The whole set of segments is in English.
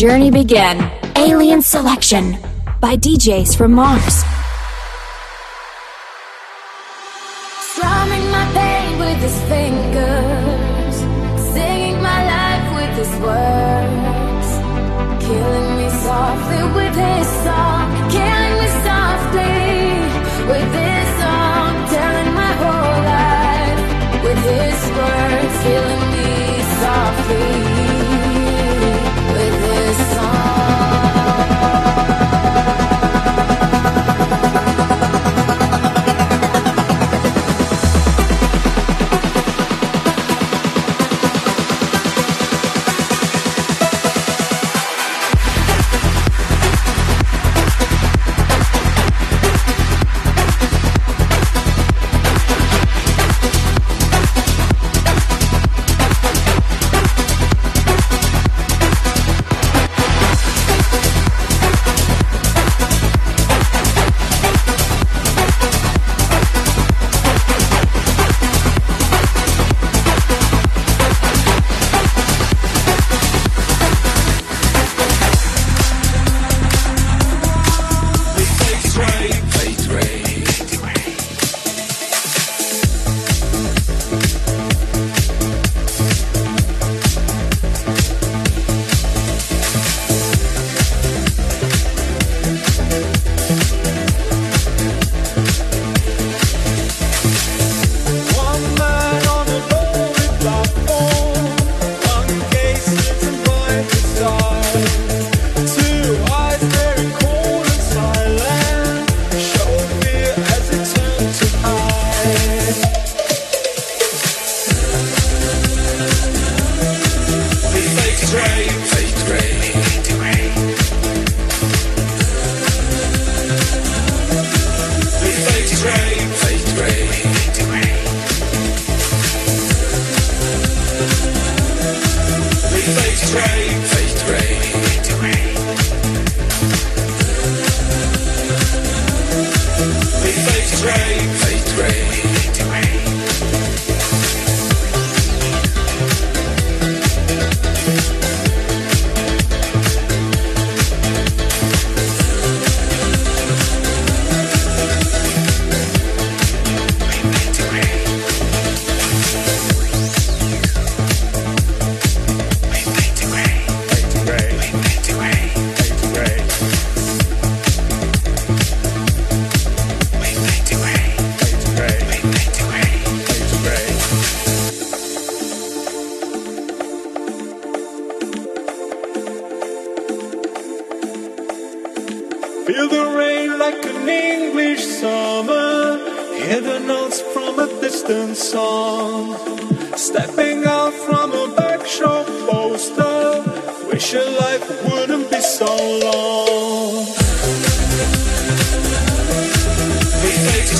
Journey begin. Alien Selection by DJs from Mars.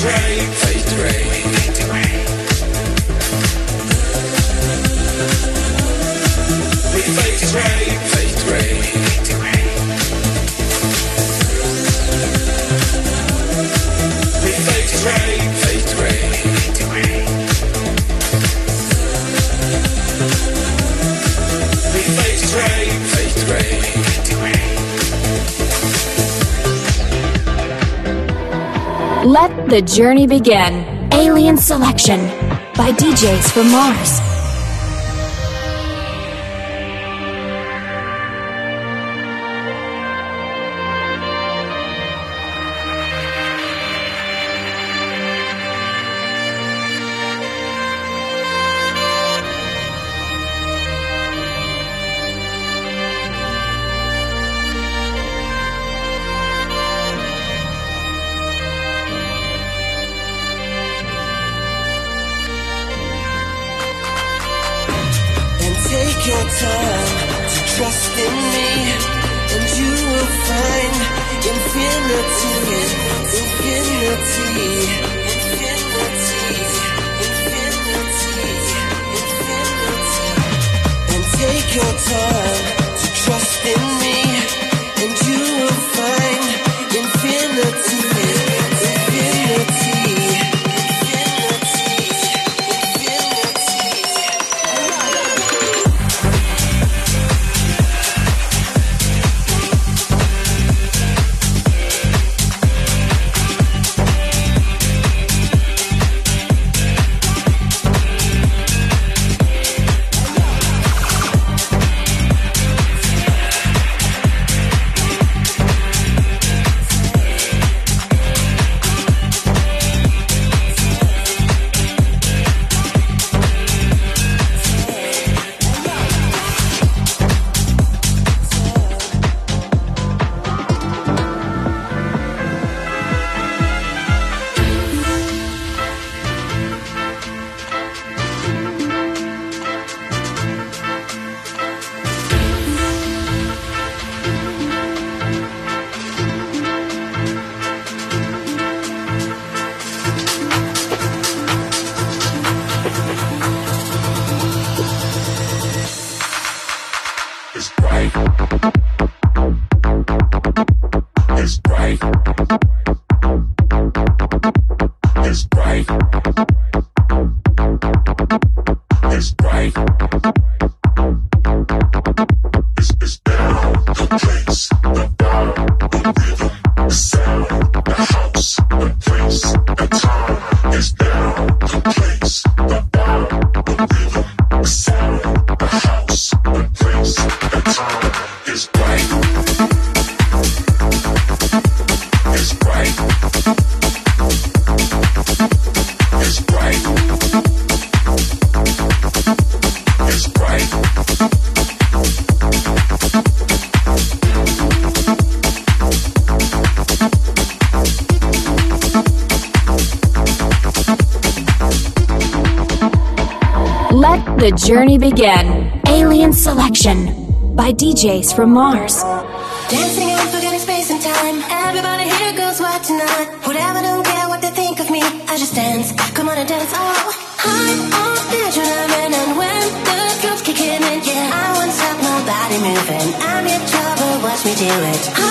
Fade ray, fade ray. the journey begin. Alien Selection by DJs from Mars. journey began. Alien Selection by DJs from Mars. Dancing and forgetting space and time. Everybody here goes wild tonight. Whatever, don't care what they think of me. I just dance. Come on and dance. Oh, I'm on adrenaline, and when the drums kick in, yeah, I won't stop nobody moving. I'm in trouble. Watch me do it.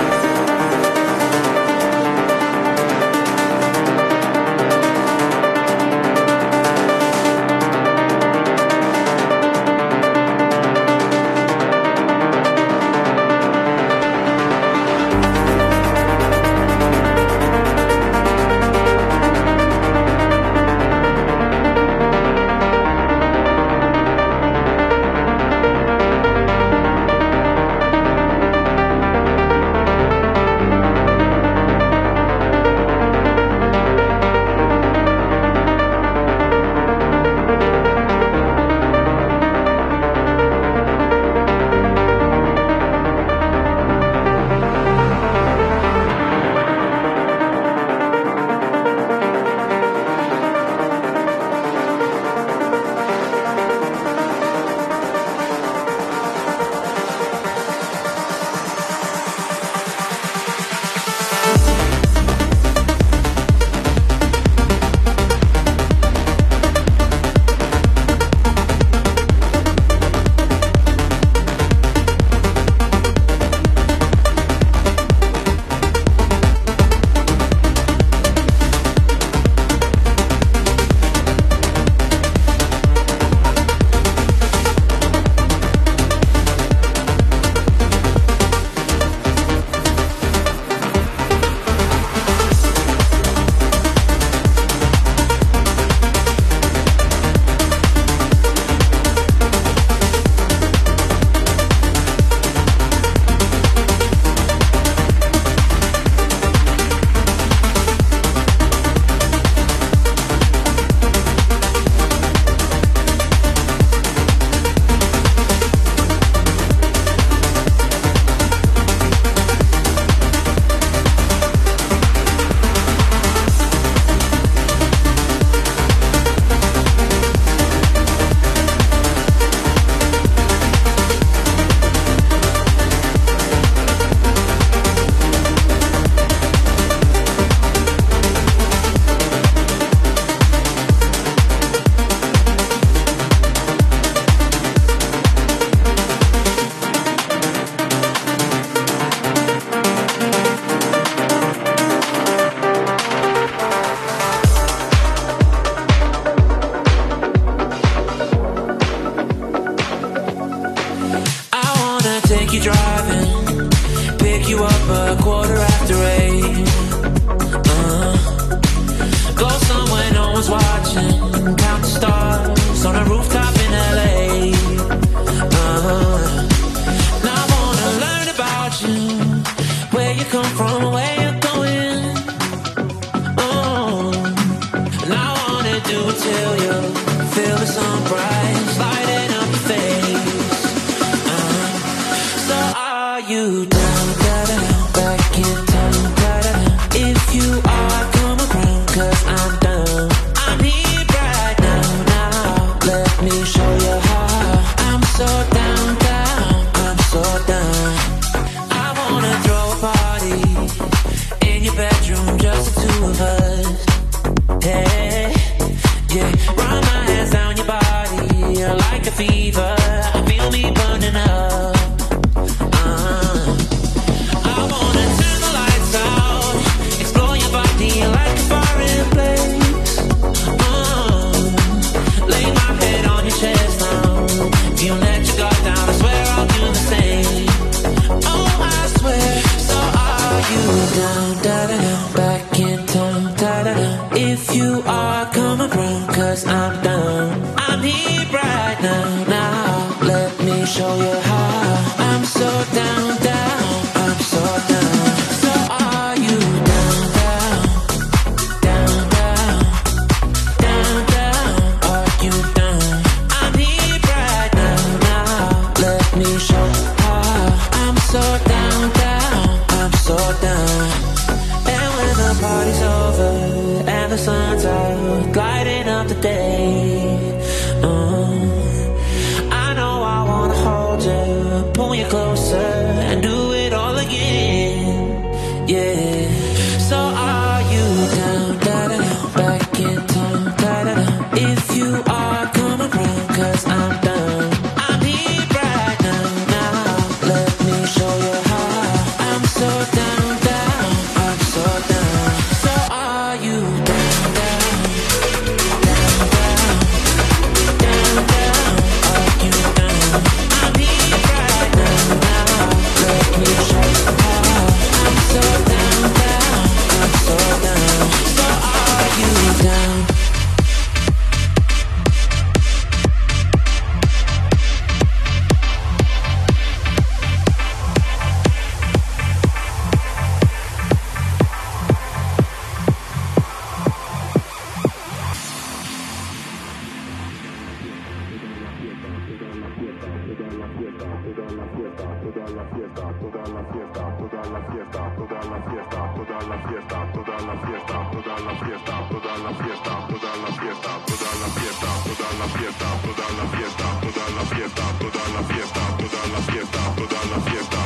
dalla pietà, dalla pietà, dalla pietà, dalla pietà, dalla pietà, dalla pietà, dalla pietà, dalla pietà, dalla pietà, dalla pietà, dalla pietà, dalla pietà, dalla pietà, dalla pietà, dalla pietà, dalla pietà, dalla pietà.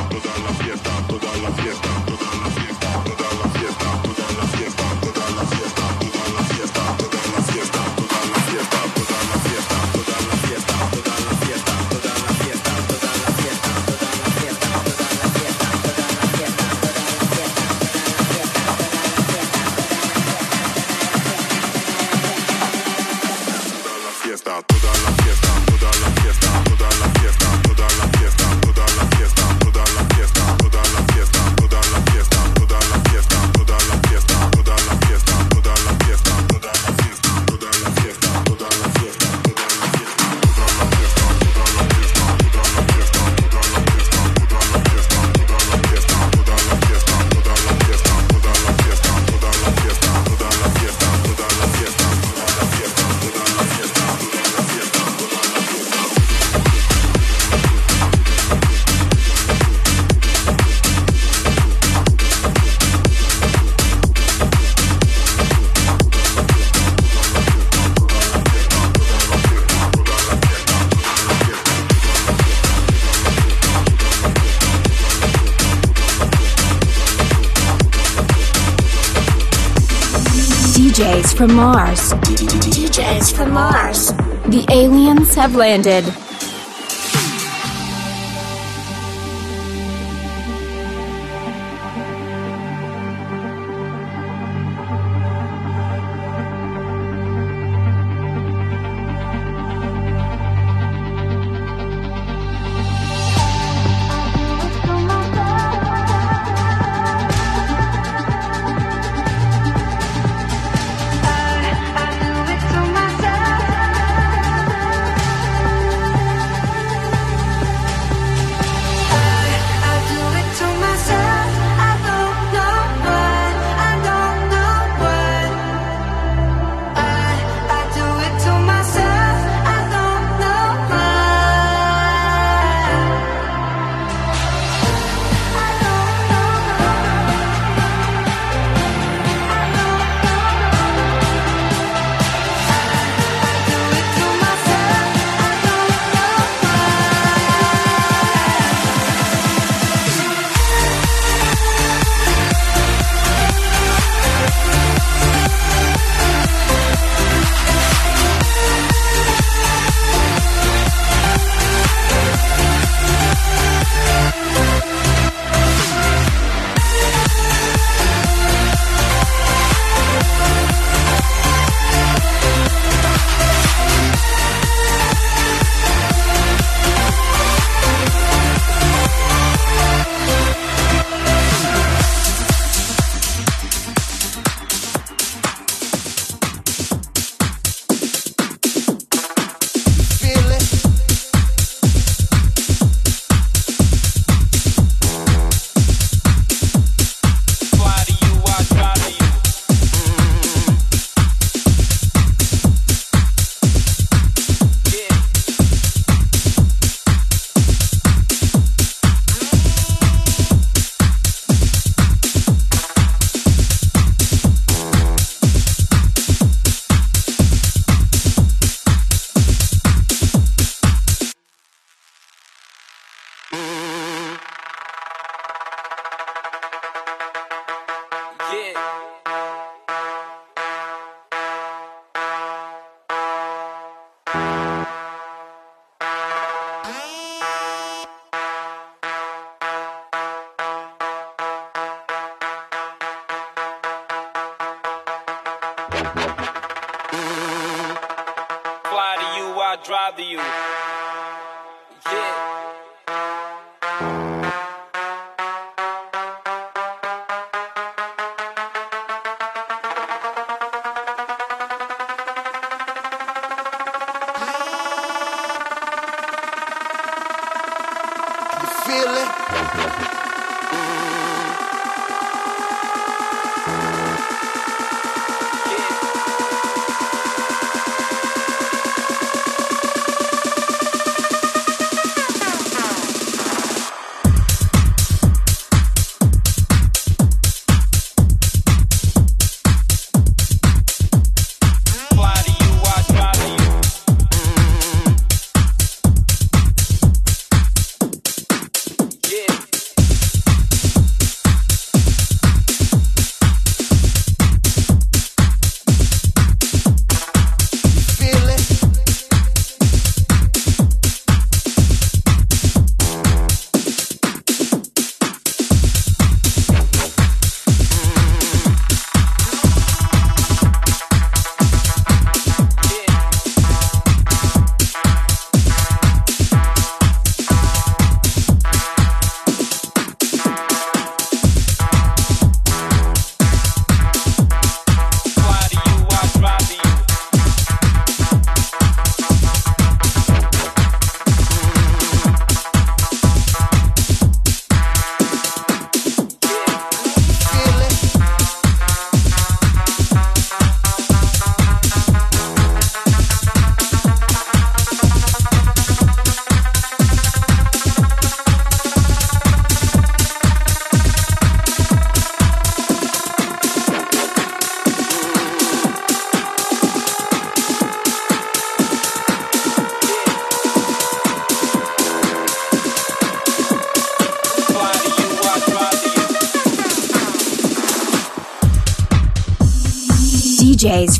from Mars. DJs from Mars. The aliens have landed.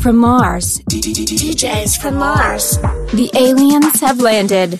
From Mars. DJs from Mars. The aliens have landed.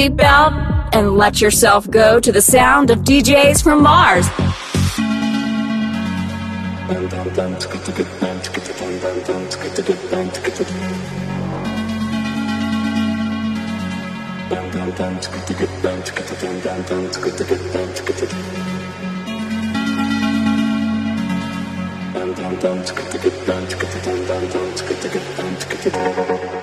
seatbelt and let yourself go to the sound of DJs from Mars.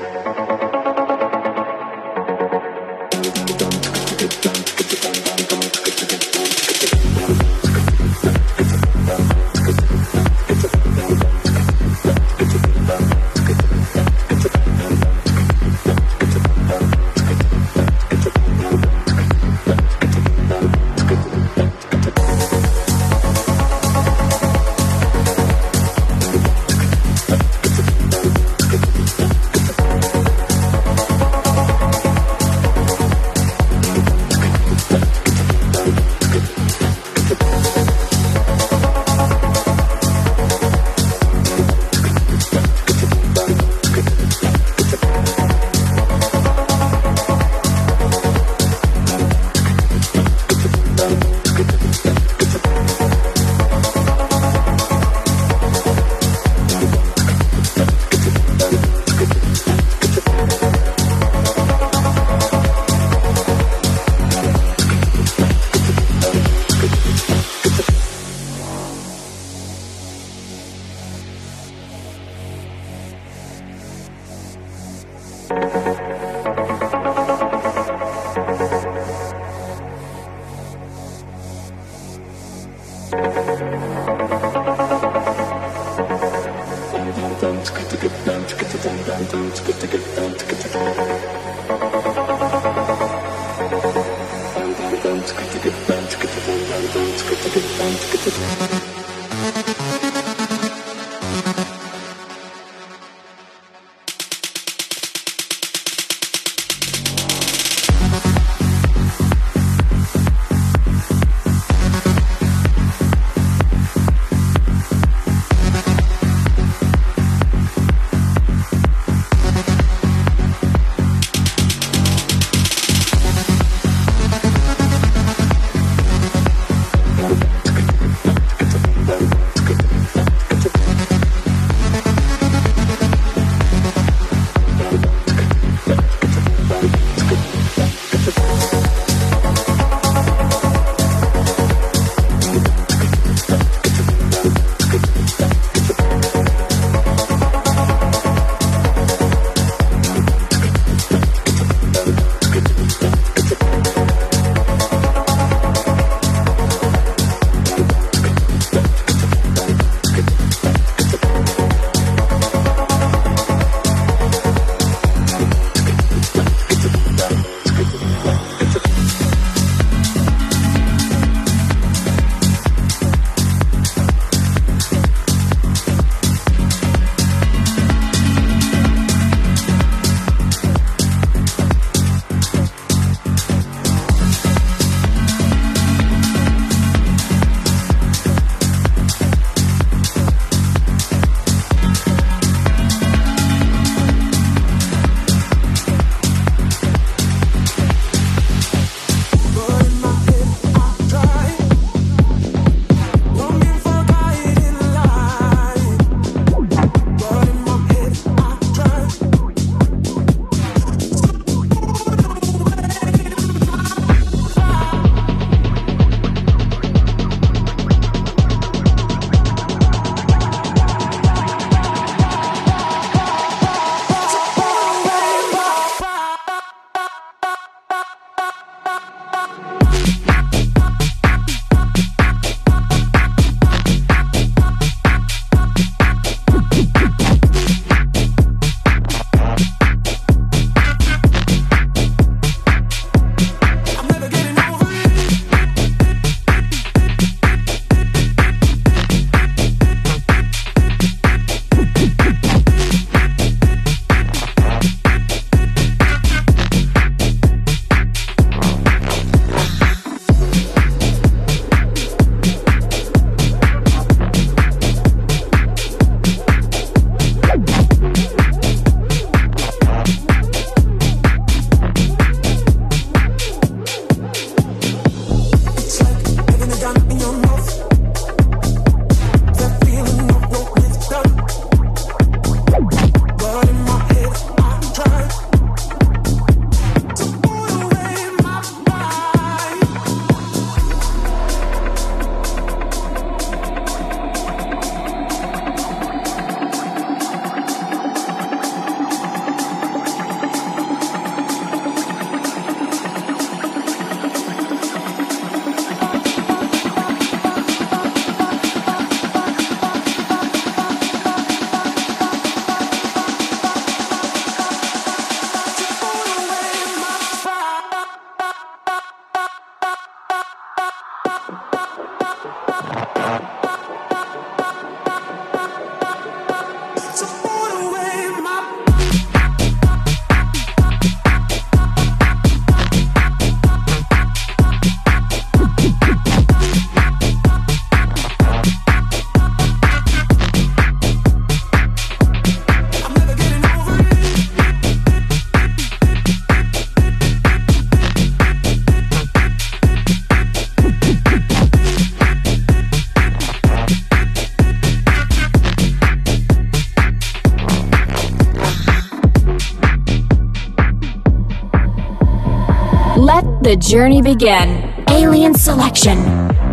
The journey begin. Alien Selection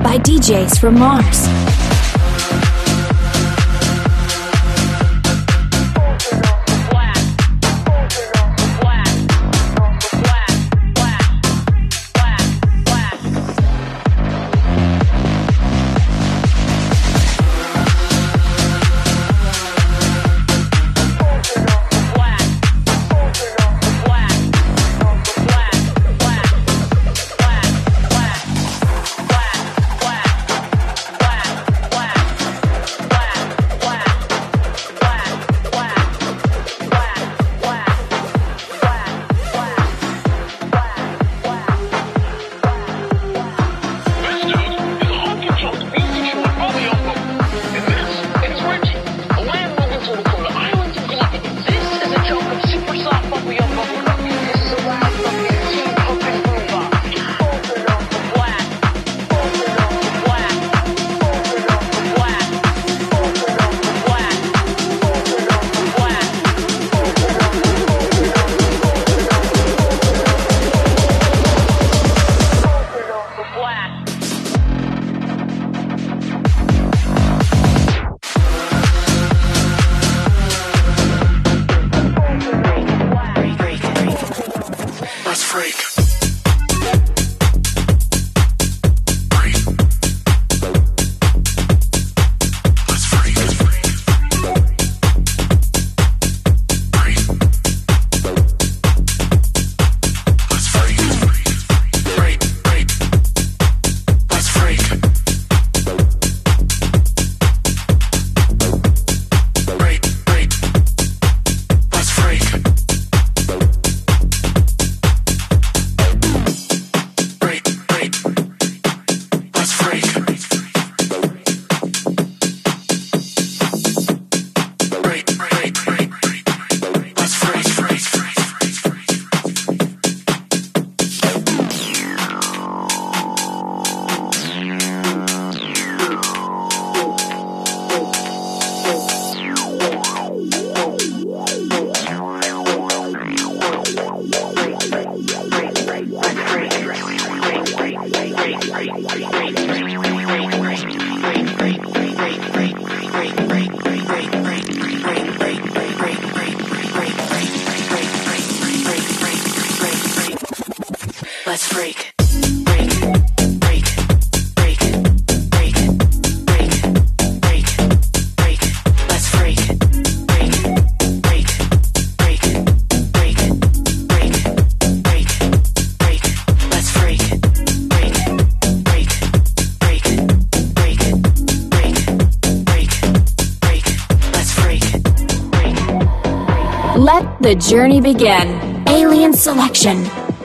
by DJs from Mars. The journey begin. Alien Selection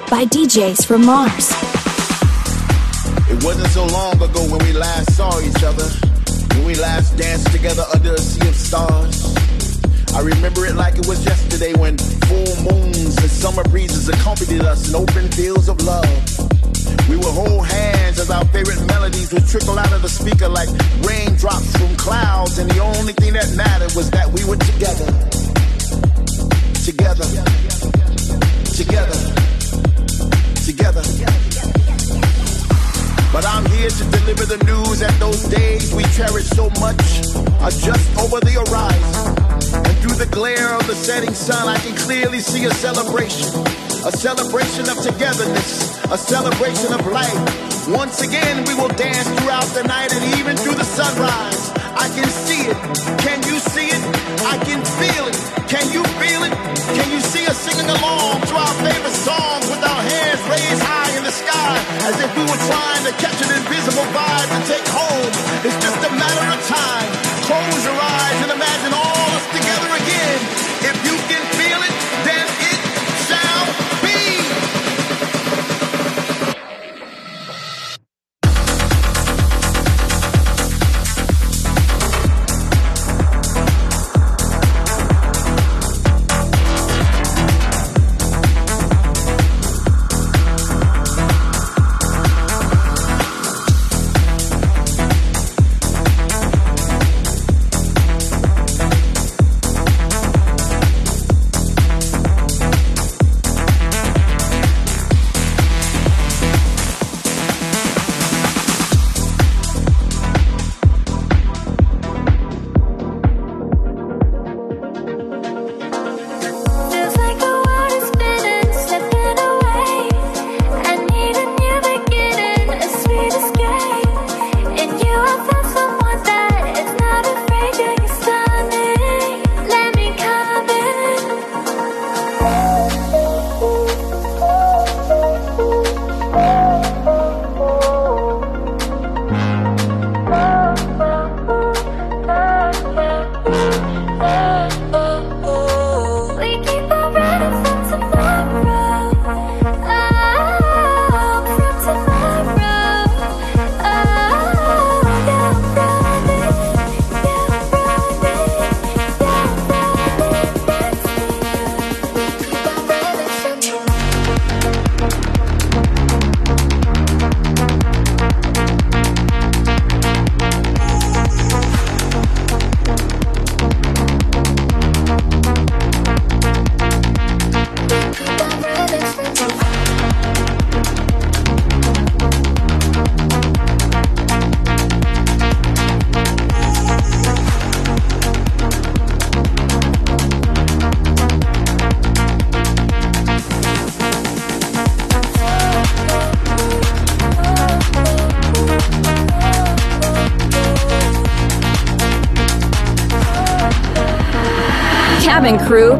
by DJs from Mars. It wasn't so long ago when we last saw each other, when we last danced together under a sea of stars. I remember it like it was yesterday when full moons and summer breezes accompanied us in open fields of love. We would hold hands as our favorite melodies would trickle out of the speaker like raindrops from clouds, and the only thing that mattered was that we were together together, together, together. But I'm here to deliver the news that those days we cherish so much are just over the horizon. And through the glare of the setting sun, I can clearly see a celebration. A celebration of togetherness, a celebration of life. Once again, we will dance throughout the night and even through the sunrise. I can see it. Can you see it? I can feel it. Can you feel it? Can you see us singing along to our favorite songs with our hands raised high in the sky as if we were trying to catch an invisible vibe to take home? It's just a matter of time. Close your eyes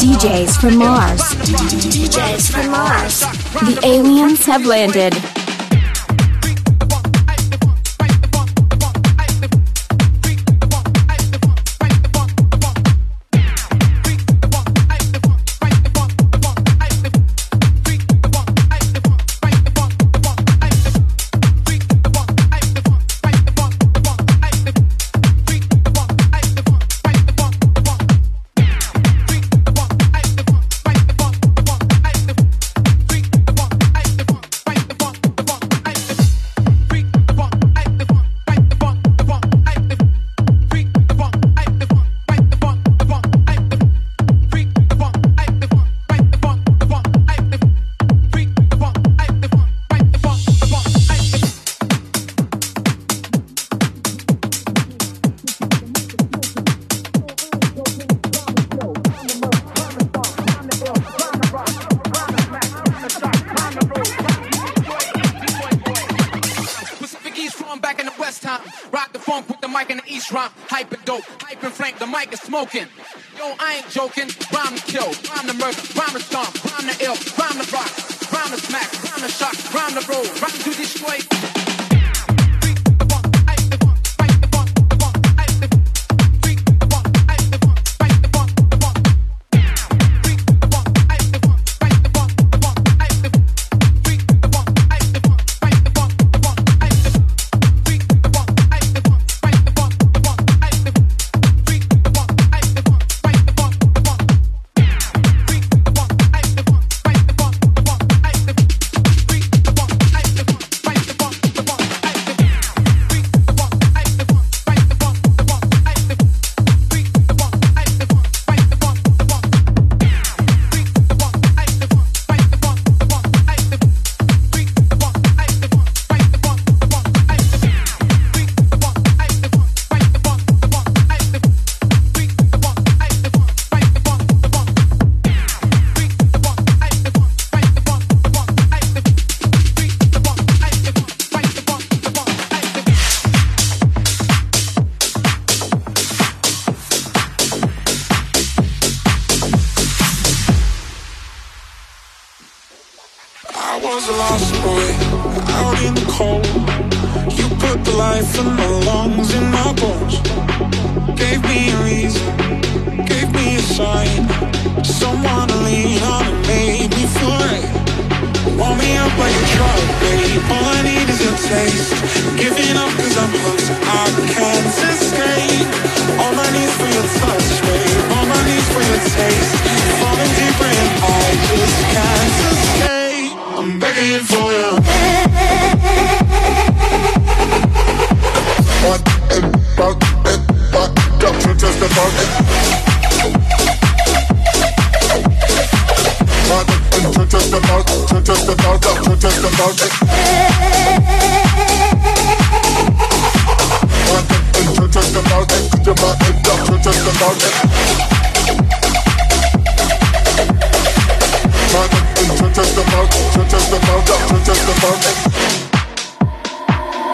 DJs from Mars. DJs from Mars. The aliens have landed. Yo, I ain't joking. Rhyme to kill, rhyme to murder, rhyme to stomp, rhyme to ill, rhyme to rock, rhyme to smack, rhyme to shock, rhyme to roll, rhyme to destroy.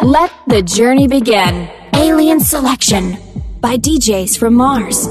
Let the journey begin. Alien Selection by DJs from Mars.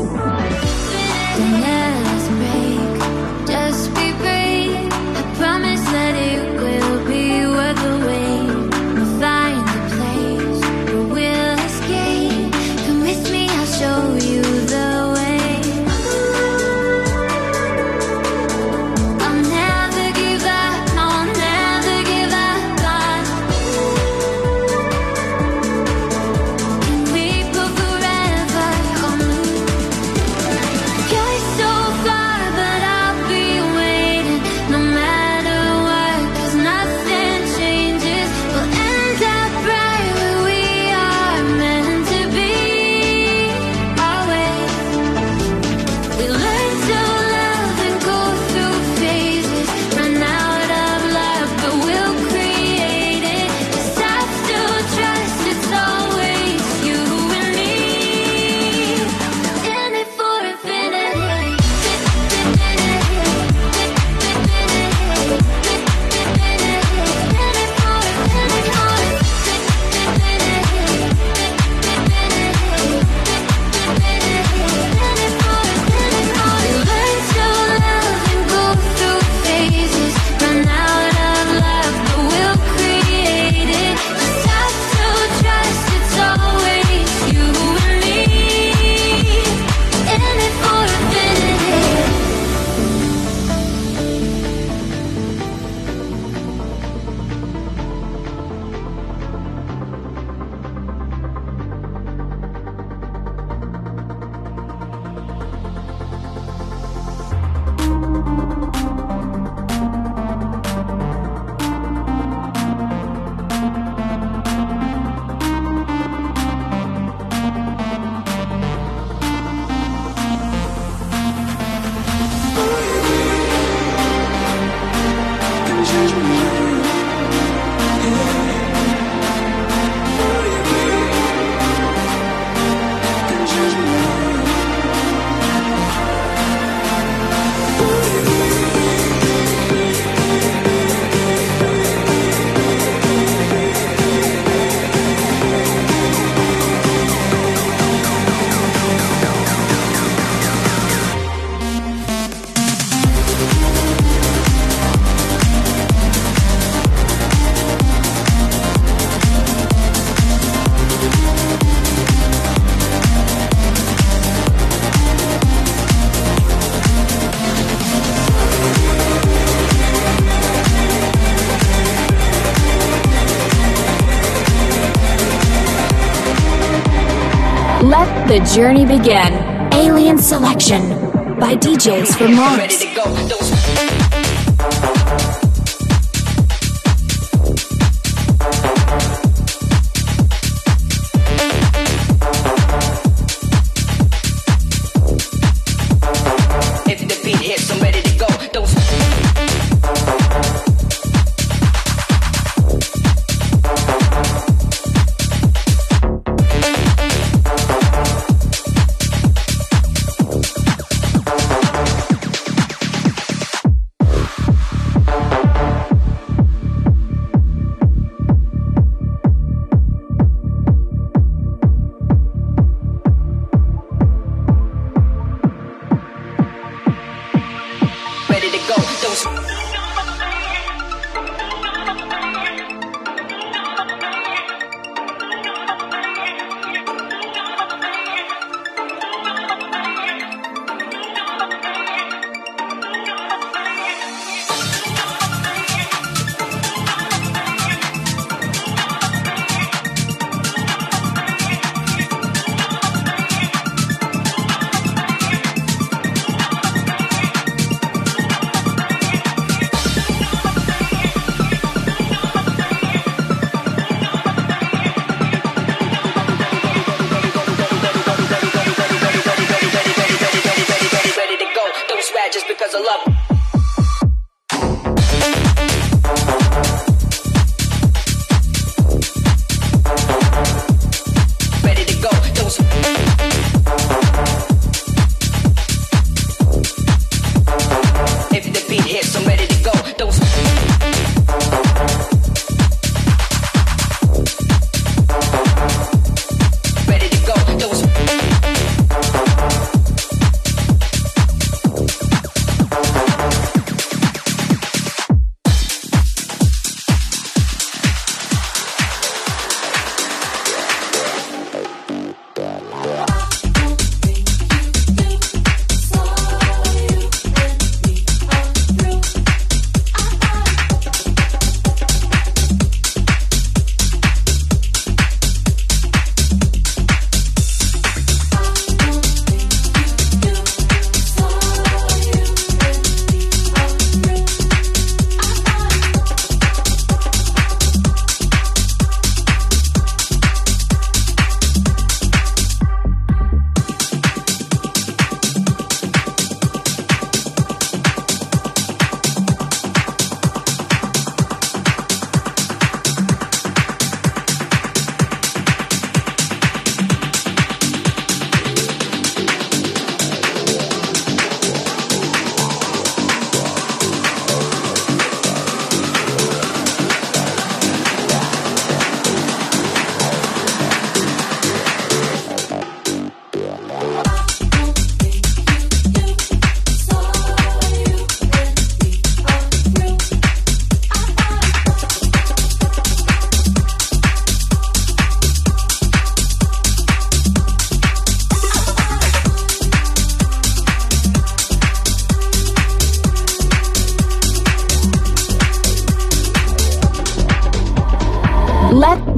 the journey begin. Alien Selection by DJs from Mars.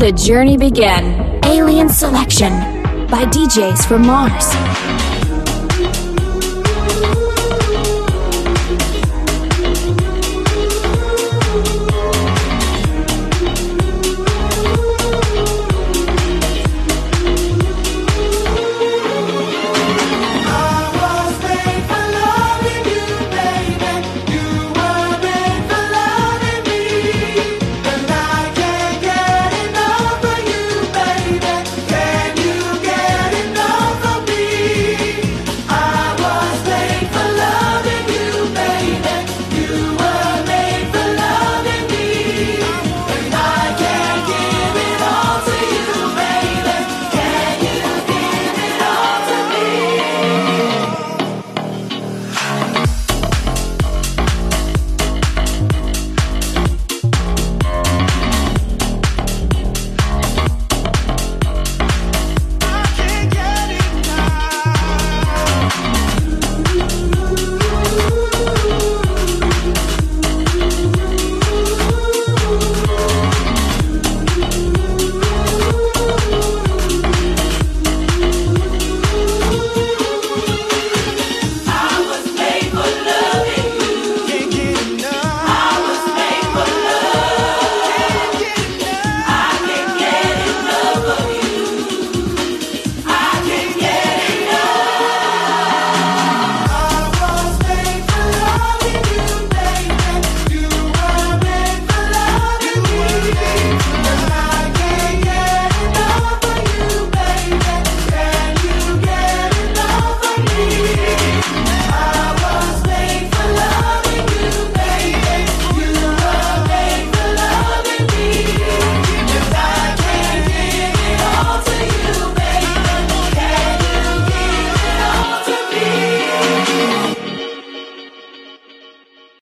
The journey begin. Alien Selection by DJs from Mars.